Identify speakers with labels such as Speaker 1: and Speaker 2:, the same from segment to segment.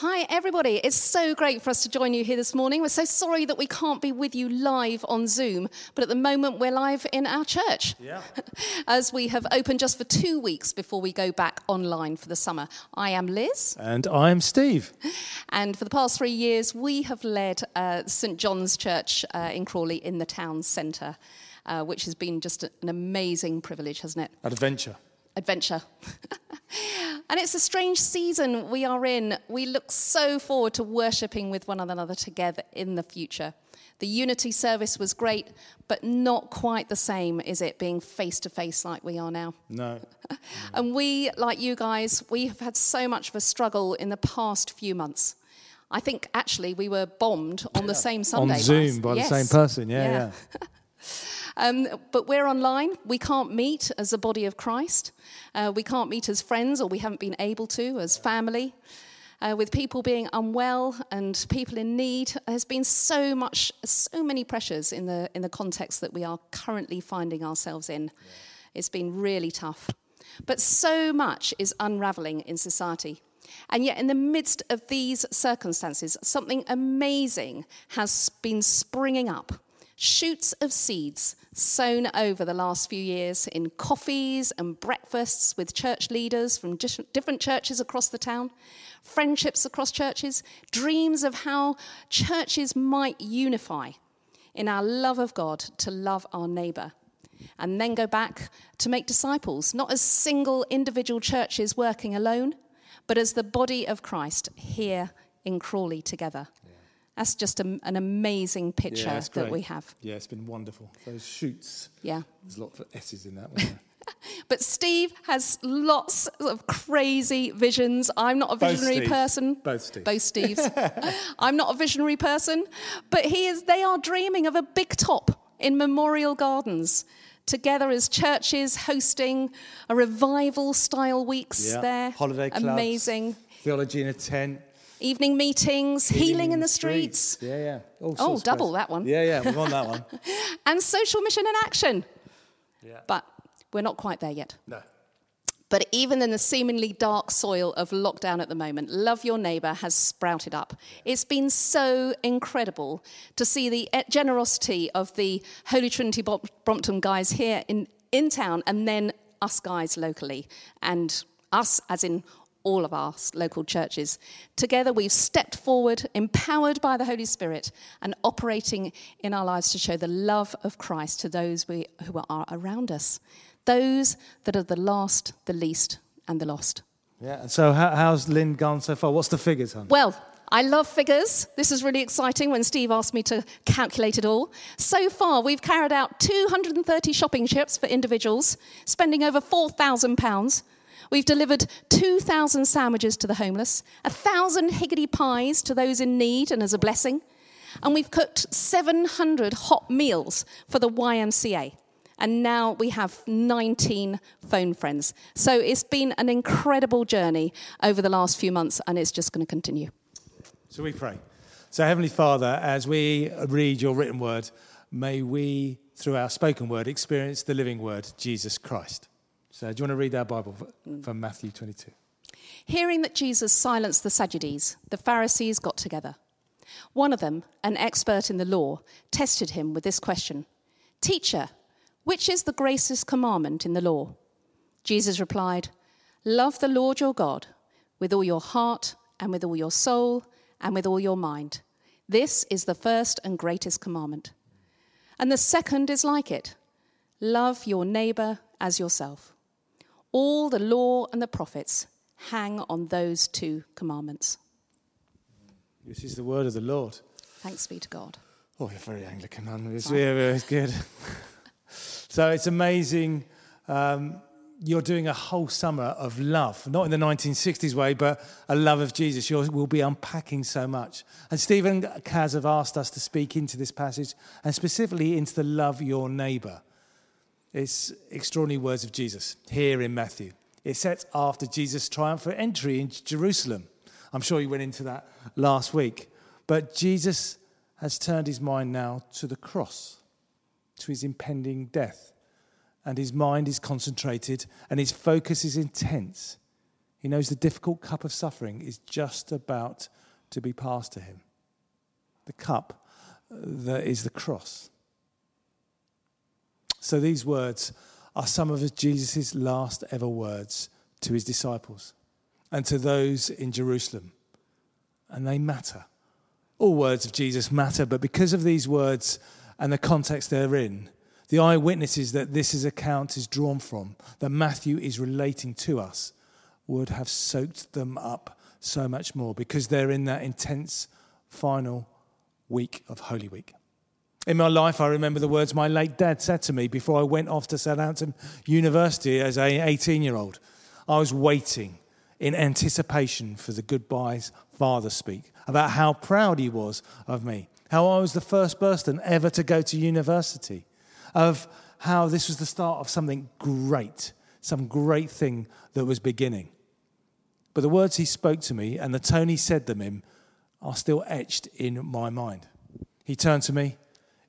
Speaker 1: Hi, everybody. It's so great for us to join you here this morning. We're so sorry that we can't be with you live on Zoom, but at the moment we're live in our church.
Speaker 2: Yeah.
Speaker 1: As we have opened just for two weeks before we go back online for the summer. I am Liz,
Speaker 2: And I'm Steve.
Speaker 1: and for the past three years we have led uh, St John's Church uh, in Crawley in the town centre, uh, which has been just an amazing privilege, hasn't it?
Speaker 2: Adventure.
Speaker 1: Adventure. and it's a strange season we are in. We look so forward to worshipping with one another together in the future. The unity service was great, but not quite the same, is it, being face to face like we are now?
Speaker 2: No.
Speaker 1: And we, like you guys, we have had so much of a struggle in the past few months. I think actually we were bombed on the same Sunday.
Speaker 2: On Zoom
Speaker 1: last-
Speaker 2: by
Speaker 1: Yes.
Speaker 2: the same person. Yeah, yeah.
Speaker 1: Um, but we're online. We can't meet as a body of Christ. Uh, we can't meet as friends, or we haven't been able to as family. Uh, with people being unwell and people in need, there's been so much, so many pressures in the in the context that we are currently finding ourselves in. It's been really tough, but so much is unraveling in society. And yet, in the midst of these circumstances, something amazing has been springing up shoots of seeds sown over the last few years in coffees and breakfasts with church leaders from different churches across the town, friendships across churches, dreams of how churches might unify in our love of God to love our neighbour. And then go back to make disciples, not as single individual churches working alone, but as the body of Christ here in Crawley together. That's just a, an amazing picture
Speaker 2: yeah,
Speaker 1: that we have.
Speaker 2: Yeah, it's been wonderful. Those shoots.
Speaker 1: Yeah.
Speaker 2: There's a lot of S's in that one.
Speaker 1: But Steve has lots of crazy visions. I'm not a visionary
Speaker 2: Steve.
Speaker 1: person.
Speaker 2: Both Steve.
Speaker 1: Both Steves. I'm not a visionary person, but he is. They are dreaming of a big top in Memorial Gardens, together as churches hosting a revival style weeks
Speaker 2: Yeah.
Speaker 1: there.
Speaker 2: Holiday clubs.
Speaker 1: Amazing.
Speaker 2: Theology in a tent.
Speaker 1: Evening meetings, healing, in the streets,
Speaker 2: Yeah, yeah. All
Speaker 1: Oh, double
Speaker 2: places.
Speaker 1: that one.
Speaker 2: Yeah, yeah. We want that one.
Speaker 1: and social mission in action.
Speaker 2: Yeah.
Speaker 1: But we're not quite there yet.
Speaker 2: No.
Speaker 1: But even in the seemingly dark soil of lockdown at the moment, Love Your Neighbour has sprouted up. It's been so incredible to see the eh, generosity of the Holy Trinity Bom- Brompton guys here in, in town and then us guys locally and us as in all of our local churches. Together we've stepped forward, empowered by the Holy Spirit and operating in our lives to show the love of Christ to those we, who are around us those that are the last, the least, and the lost.
Speaker 2: Yeah. And so, how, how's Lynn gone so far? What's the figures, hon?
Speaker 1: Well, I love figures. This is really exciting when Steve asked me to calculate it all. So far, we've carried out 230 shopping trips for individuals, spending over £4,000. We've delivered 2,000 sandwiches to the homeless, 1,000 Higgidy pies to those in need and as a blessing, and we've cooked 700 hot meals for the YMCA. And now we have 19 phone friends. So it's been an incredible journey over the last few months, and it's just going to continue.
Speaker 2: So we pray. So, Heavenly Father, as we read your written word, may we, through our spoken word, experience the living word, Jesus Christ. So, do you want to read our Bible from mm. Matthew 22?
Speaker 1: Hearing that Jesus silenced the Sadducees, the Pharisees got together. One of them, an expert in the law, tested him with this question Teacher, which is the greatest commandment in the law? Jesus replied, Love the Lord your God with all your heart and with all your soul and with all your mind. This is the first and greatest commandment. And the second is like it love your neighbor as yourself. All the law and the prophets hang on those two commandments.
Speaker 2: This is the word of the Lord.
Speaker 1: Thanks be to God.
Speaker 2: Oh, you're very Anglican. It's very, very good. so, it's amazing. Um, you're doing a whole summer of love, not in the 1960s way, but a love of Jesus. You'll, be unpacking so much. And Stephen and Kaz have asked us to speak into this passage and specifically into the love your neighbour. It's extraordinary words of Jesus here in Matthew. It's set after Jesus' triumphant entry into Jerusalem. I'm sure you went into that last week. But Jesus has turned his mind now to the cross, to his impending death. And his mind is concentrated and his focus is intense. He knows the difficult cup of suffering is just about to be passed to him. The cup that is the cross. So these words are some of Jesus' last ever words to his disciples and to those in Jerusalem. And they matter. All words of Jesus matter, but because of these words and the context they're in, the eyewitnesses that this is account is drawn from, that Matthew is relating to us, would have soaked them up so much more because they're in that intense final week of Holy Week. In my life, I remember the words my late dad said to me before I went off to Southampton University as an 18 year old. I was waiting in anticipation for the goodbyes father speak about how proud he was of me, how I was the first person ever to go to university, of how this was the start of something great, some great thing that was beginning. But the words he spoke to me and the tone he said them in are still etched in my mind. He turned to me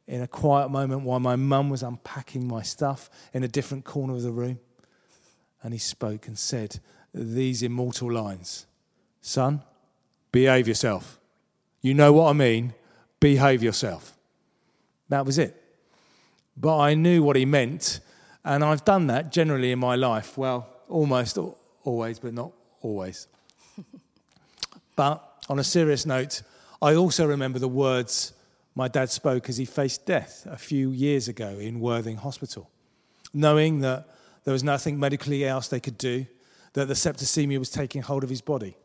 Speaker 2: in a quiet moment while my mum was unpacking my stuff in a different corner of the room. And he spoke and said these immortal lines Son, behave yourself. You know what I mean? Behave yourself. That was it. But I knew what he meant, and I've done that generally in my life. Well, almost always, but not always. but on a serious note, I also remember the words my dad spoke as he faced death a few years ago in Worthing Hospital, knowing that there was nothing medically else they could do, that the septicemia was taking hold of his body.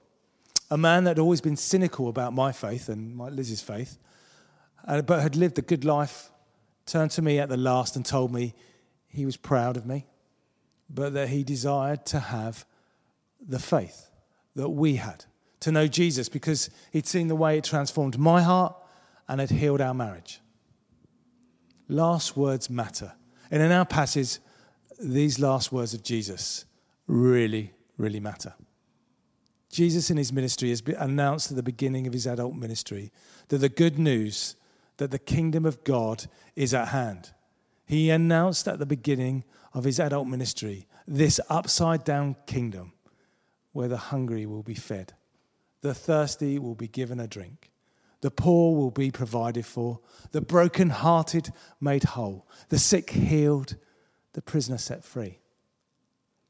Speaker 2: A man that had always been cynical about my faith and my Liz's faith, uh, but had lived a good life, turned to me at the last and told me he was proud of me, but that he desired to have the faith that we had to know Jesus because he'd seen the way it transformed my heart and had healed our marriage. Last words matter. And in our passage, these last words of Jesus really, really matter. Jesus in his ministry has announced at the beginning of his adult ministry that the good news that the kingdom of God is at hand. He announced at the beginning of his adult ministry this upside down kingdom where the hungry will be fed the thirsty will be given a drink. The poor will be provided for. The broken-hearted made whole. The sick healed. The prisoner set free.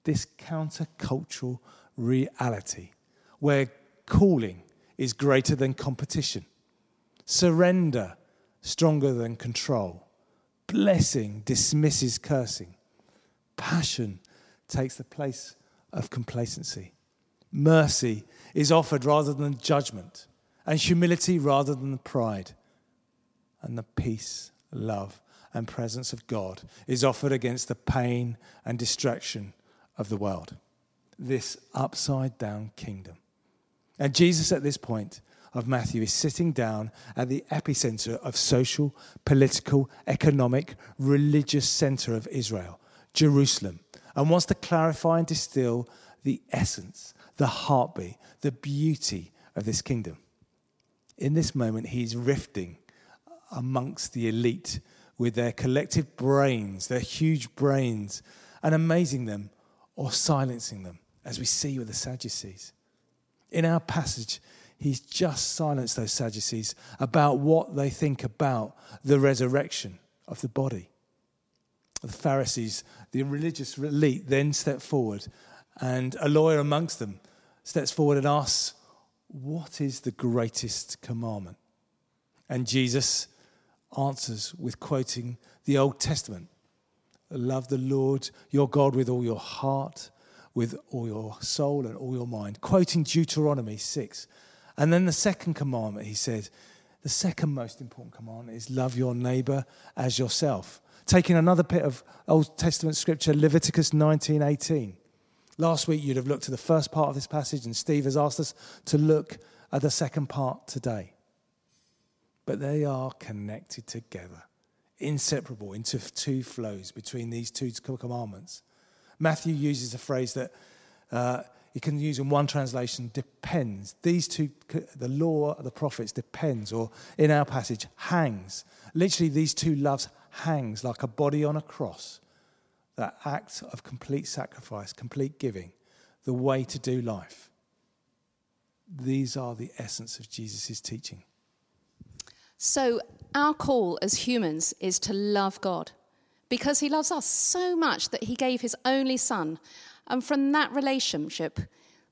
Speaker 2: This countercultural reality where calling is greater than competition, surrender stronger than control, blessing dismisses cursing, passion takes the place of complacency, mercy is offered rather than judgment, and humility rather than the pride. And the peace, love, and presence of God is offered against the pain and distraction of the world. This upside down kingdom. And Jesus, at this point of Matthew, is sitting down at the epicenter of social, political, economic, religious center of Israel, Jerusalem, and wants to clarify and distill the essence the heartbeat, the beauty of this kingdom. In this moment, he's rifting amongst the elite with their collective brains, their huge brains, and amazing them or silencing them, as we see with the Sadducees. In our passage, he's just silenced those Sadducees about what they think about the resurrection of the body. The Pharisees, the religious elite, then step forward and a lawyer amongst them steps forward and asks, What is the greatest commandment? And Jesus answers with quoting the Old Testament Love the Lord your God with all your heart, with all your soul, and all your mind, quoting Deuteronomy 6. And then the second commandment, he said, the second most important commandment is love your neighbor as yourself. Taking another bit of Old Testament scripture, Leviticus 19 18. Last week, you'd have looked at the first part of this passage, and Steve has asked us to look at the second part today. But they are connected together, inseparable into two flows between these two commandments. Matthew uses a phrase that uh, you can use in one translation depends. These two, the law, of the prophets, depends, or in our passage, hangs. Literally, these two loves hangs like a body on a cross that act of complete sacrifice, complete giving, the way to do life. These are the essence of Jesus' teaching.
Speaker 1: So, our call as humans is to love God because He loves us so much that He gave His only Son. And from that relationship,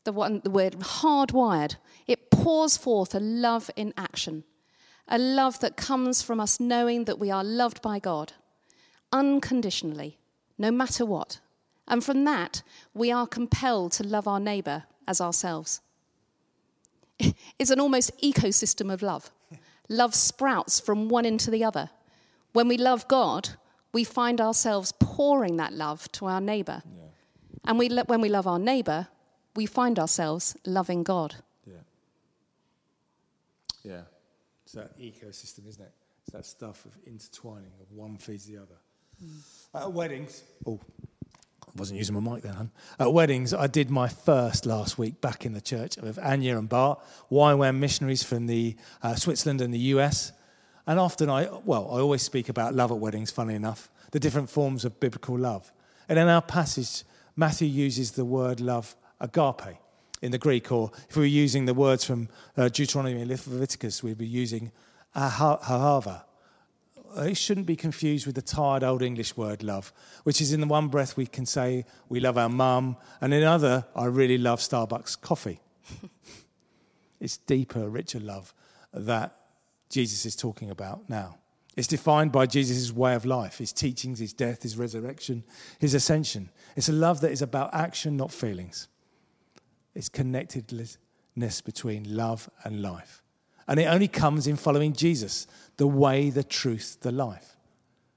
Speaker 1: the, one, the word hardwired, it pours forth a love in action, a love that comes from us knowing that we are loved by God unconditionally, no matter what. And from that, we are compelled to love our neighbour as ourselves. It's an almost ecosystem of love. Love sprouts from one into the other. When we love God, we find ourselves pouring that love to our neighbour. Yeah. And we, when we love our neighbour, we find ourselves loving God.
Speaker 2: Yeah. Yeah. It's that ecosystem, isn't it? It's that stuff of intertwining, of one feeds the other. At weddings, oh, I wasn't using my mic then, hun. At weddings, I did my first last week back in the church with Anya and Bart, YWAM missionaries from the uh, Switzerland and the US. And often I, well, I always speak about love at weddings, funny enough, the different forms of biblical love. And in our passage, Matthew uses the word love agape in the Greek, or if we were using the words from uh, Deuteronomy and Leviticus, we'd be using ahava. Uh, it shouldn't be confused with the tired old English word love, which is in the one breath we can say we love our mum, and in another, I really love Starbucks coffee. it's deeper, richer love that Jesus is talking about now. It's defined by Jesus' way of life, his teachings, his death, his resurrection, his ascension. It's a love that is about action, not feelings. It's connectedness between love and life. And it only comes in following Jesus, the way, the truth, the life.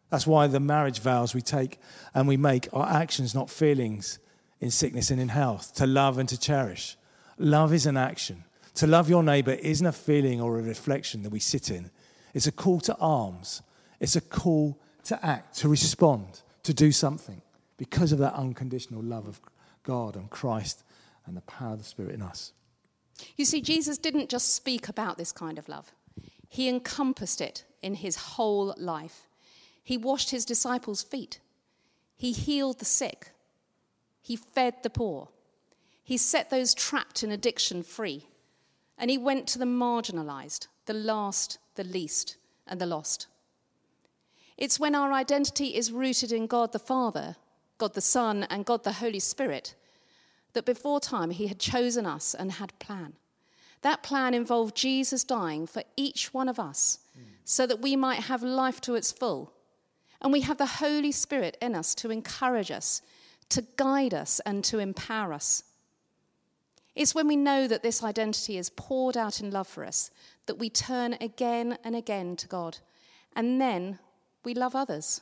Speaker 2: That's why the marriage vows we take and we make are actions, not feelings, in sickness and in health, to love and to cherish. Love is an action. To love your neighbor isn't a feeling or a reflection that we sit in, it's a call to arms. It's a call to act, to respond, to do something because of that unconditional love of God and Christ and the power of the Spirit in us.
Speaker 1: You see, Jesus didn't just speak about this kind of love, he encompassed it in his whole life. He washed his disciples' feet, he healed the sick, he fed the poor, he set those trapped in addiction free, and he went to the marginalized, the last, the least, and the lost. It's when our identity is rooted in God the Father, God the Son, and God the Holy Spirit that before time he had chosen us and had plan. That plan involved Jesus dying for each one of us mm. so that we might have life to its full. And we have the Holy Spirit in us to encourage us, to guide us, and to empower us. It's when we know that this identity is poured out in love for us that we turn again and again to God. And then we love others.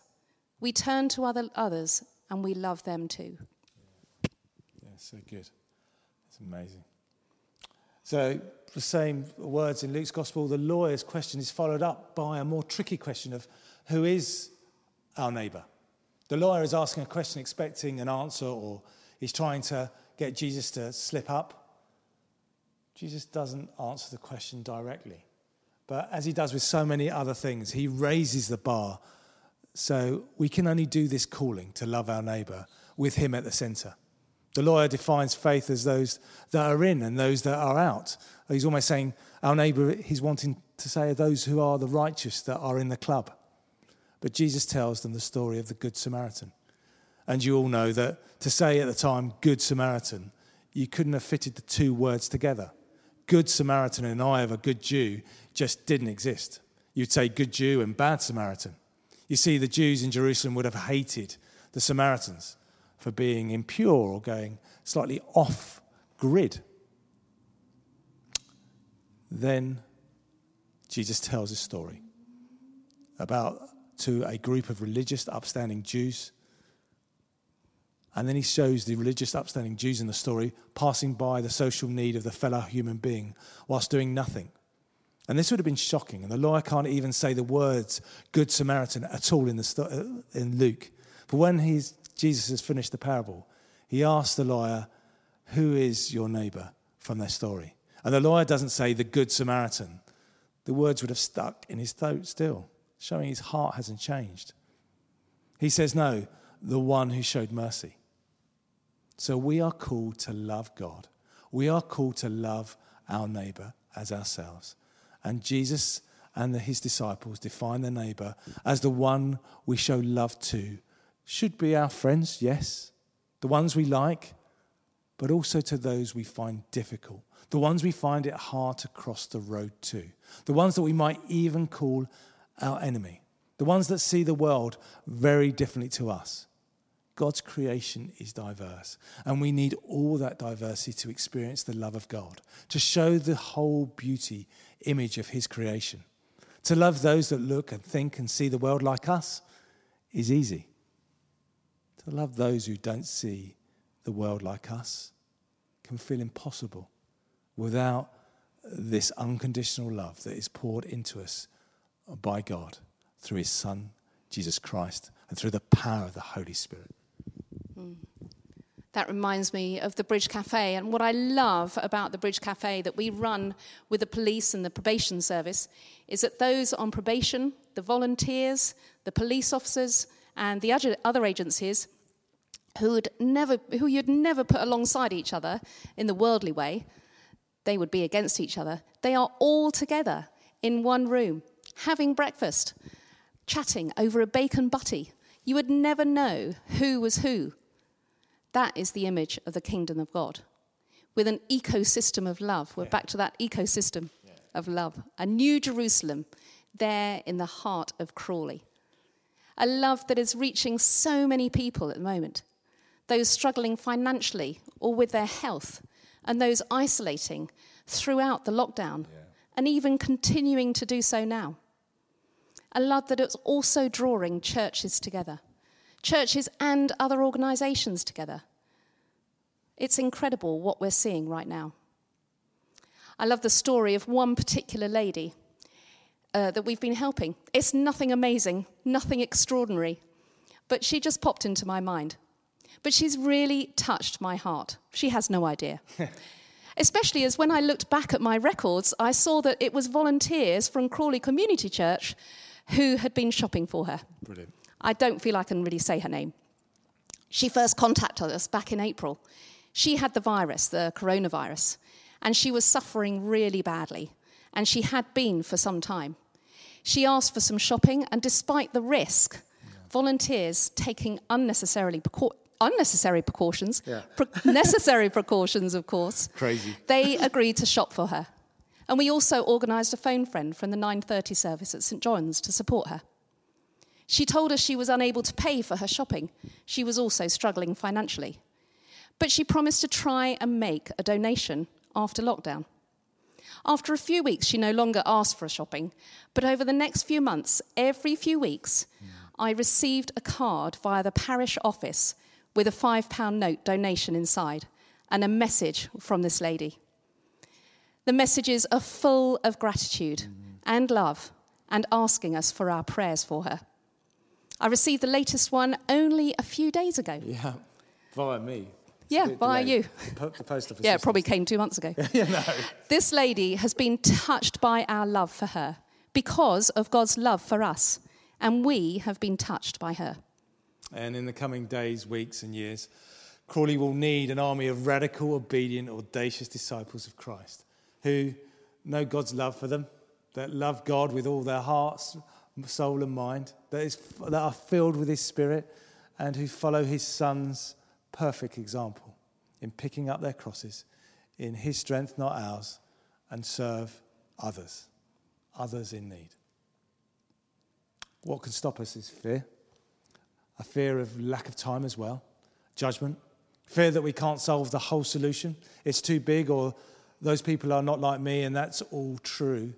Speaker 1: We turn to other others and we love them too.
Speaker 2: Yeah, so good. It's amazing. So, the same words in Luke's gospel, the lawyer's question is followed up by a more tricky question of who is our neighbour? The lawyer is asking a question expecting an answer, or he's trying to get Jesus to slip up. Jesus doesn't answer the question directly. But as he does with so many other things, he raises the bar. So we can only do this calling to love our neighbour with him at the centre. The lawyer defines faith as those that are in and those that are out. He's almost saying our neighbour, he's wanting to say are those who are the righteous that are in the club. But Jesus tells them the story of the Good Samaritan. And you all know that to say at the time, Good Samaritan, you couldn't have fitted the two words together. Good Samaritan and I of a good Jew just didn't exist. You'd say good Jew and bad Samaritan. You see, the Jews in Jerusalem would have hated the Samaritans for being impure or going slightly off grid. Then Jesus tells a story about to a group of religious, upstanding Jews and then he shows the religious, upstanding Jews in the story passing by the social need of the fellow human being whilst doing nothing. And this would have been shocking. And the lawyer can't even say the words Good Samaritan at all in, the, uh, in Luke. But when he's, Jesus has finished the parable, he asks the lawyer, Who is your neighbor from their story? And the lawyer doesn't say the Good Samaritan. The words would have stuck in his throat still, showing his heart hasn't changed. He says, No, the one who showed mercy. So we are called to love God. We are called to love our neighbor as ourselves. And Jesus and his disciples define the neighbor as the one we show love to. Should be our friends, yes, the ones we like, but also to those we find difficult, the ones we find it hard to cross the road to, the ones that we might even call our enemy, the ones that see the world very differently to us. God's creation is diverse, and we need all that diversity to experience the love of God, to show the whole beauty image of His creation. To love those that look and think and see the world like us is easy. To love those who don't see the world like us can feel impossible without this unconditional love that is poured into us by God through His Son, Jesus Christ, and through the power of the Holy Spirit.
Speaker 1: That reminds me of the Bridge Cafe. And what I love about the Bridge Cafe that we run with the police and the probation service is that those on probation, the volunteers, the police officers, and the other agencies who, would never, who you'd never put alongside each other in the worldly way, they would be against each other. They are all together in one room, having breakfast, chatting over a bacon butty. You would never know who was who that is the image of the kingdom of God. With an ecosystem of love. We're yeah. back to that ecosystem yeah. of love. A new Jerusalem there in the heart of Crawley. A love that is reaching so many people at the moment. Those struggling financially or with their health, and those isolating throughout the lockdown, yeah. and even continuing to do so now. A love that is also drawing churches together churches and other organizations together. It's incredible what we're seeing right now. I love the story of one particular lady uh, that we've been helping. It's nothing amazing, nothing extraordinary, but she just popped into my mind. But she's really touched my heart. She has no idea. Especially as when I looked back at my records, I saw that it was volunteers from Crawley Community Church who had been shopping for her.
Speaker 2: Brilliant.
Speaker 1: I don't feel I can really say her name. She first contacted us back in April. She had the virus, the coronavirus, and she was suffering really badly, and she had been for some time. She asked for some shopping, and despite the risk, yeah. volunteers taking unnecessarily unnecessary precautions, yeah. pre- necessary precautions, of course.
Speaker 2: Crazy.
Speaker 1: They agreed to shop for her. And we also organised a phone friend from the 9:30 service at St John's to support her. She told us she was unable to pay for her shopping. She was also struggling financially. But she promised to try and make a donation after lockdown. After a few weeks, she no longer asked for a shopping, but over the next few months, every few weeks, I received a card via the parish office with a £5 note donation inside and a message from this lady. The messages are full of gratitude and love and asking us for our prayers for her. I received the latest one only a few days ago.
Speaker 2: Yeah, via me.
Speaker 1: Yeah, by you.
Speaker 2: The post office.
Speaker 1: yeah, it probably came two months ago.
Speaker 2: yeah, no.
Speaker 1: This lady has been touched by our love for her because of God's love for us, and we have been touched by her.
Speaker 2: And in the coming days, weeks, and years, Crawley will need an army of radical, obedient, audacious disciples of Christ who know God's love for them, that love God with all their hearts, soul and mind, that, is, that are filled with His Spirit, and who follow His Son's perfect example in picking up their crosses in His strength, not ours, and serve others, others in need. What can stop us is fear, a fear of lack of time as well, judgment, fear that we can't solve the whole solution, it's too big, or those people are not like me, and that's all true.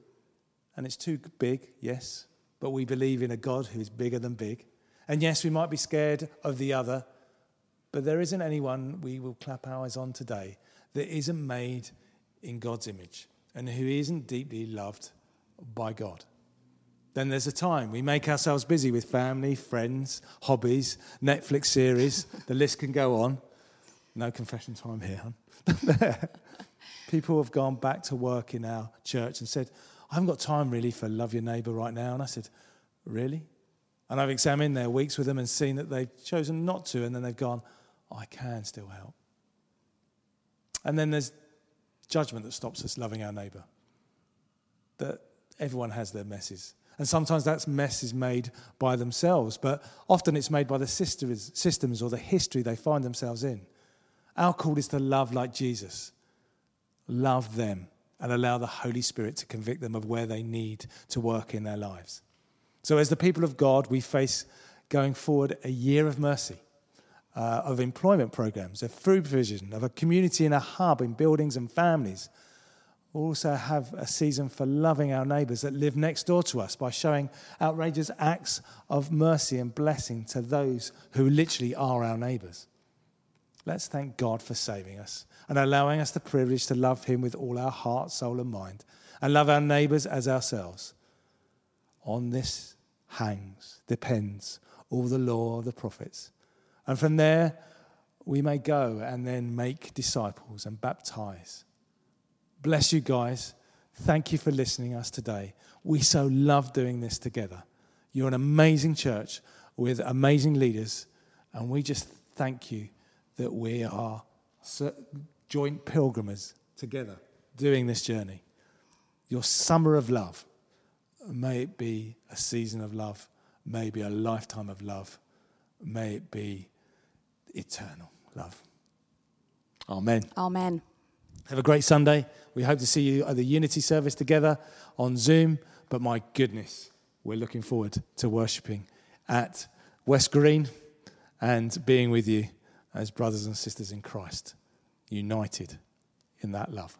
Speaker 2: And it's too big, yes, but we believe in a God who is bigger than big. And yes, we might be scared of the other, but there isn't anyone we will clap our eyes on today that isn't made in God's image and who isn't deeply loved by God. Then there's a time we make ourselves busy with family, friends, hobbies, Netflix series. the list can go on. No confession time here. People have gone back to work in our church and said, I haven't got time really for love your neighbour right now. And I said, Really? And I've examined their weeks with them and seen that they've chosen not to, and then they've gone, I can still help. And then there's judgment that stops us loving our neighbour. That everyone has their messes. And sometimes that mess is made by themselves, but often it's made by the systems or the history they find themselves in. Our call is to love like Jesus, love them, and allow the Holy Spirit to convict them of where they need to work in their lives. So, as the people of God, we face going forward a year of mercy, uh, of employment programs, of food provision, of a community in a hub in buildings and families. We'll also have a season for loving our neighbours that live next door to us by showing outrageous acts of mercy and blessing to those who literally are our neighbours. Let's thank God for saving us and allowing us the privilege to love Him with all our heart, soul, and mind, and love our neighbours as ourselves. On this hangs, depends all the law of the prophets. And from there, we may go and then make disciples and baptize. Bless you guys. Thank you for listening us today. We so love doing this together. You're an amazing church with amazing leaders, and we just thank you that we are joint pilgrims together doing this journey. Your summer of love, may it be a season of love, may be a lifetime of love, may it be eternal love. Amen.
Speaker 1: Amen.
Speaker 2: Have a great Sunday. We hope to see you at the Unity service together on Zoom. But my goodness, we're looking forward to worshipping at West Green and being with you as brothers and sisters in Christ, united in that love.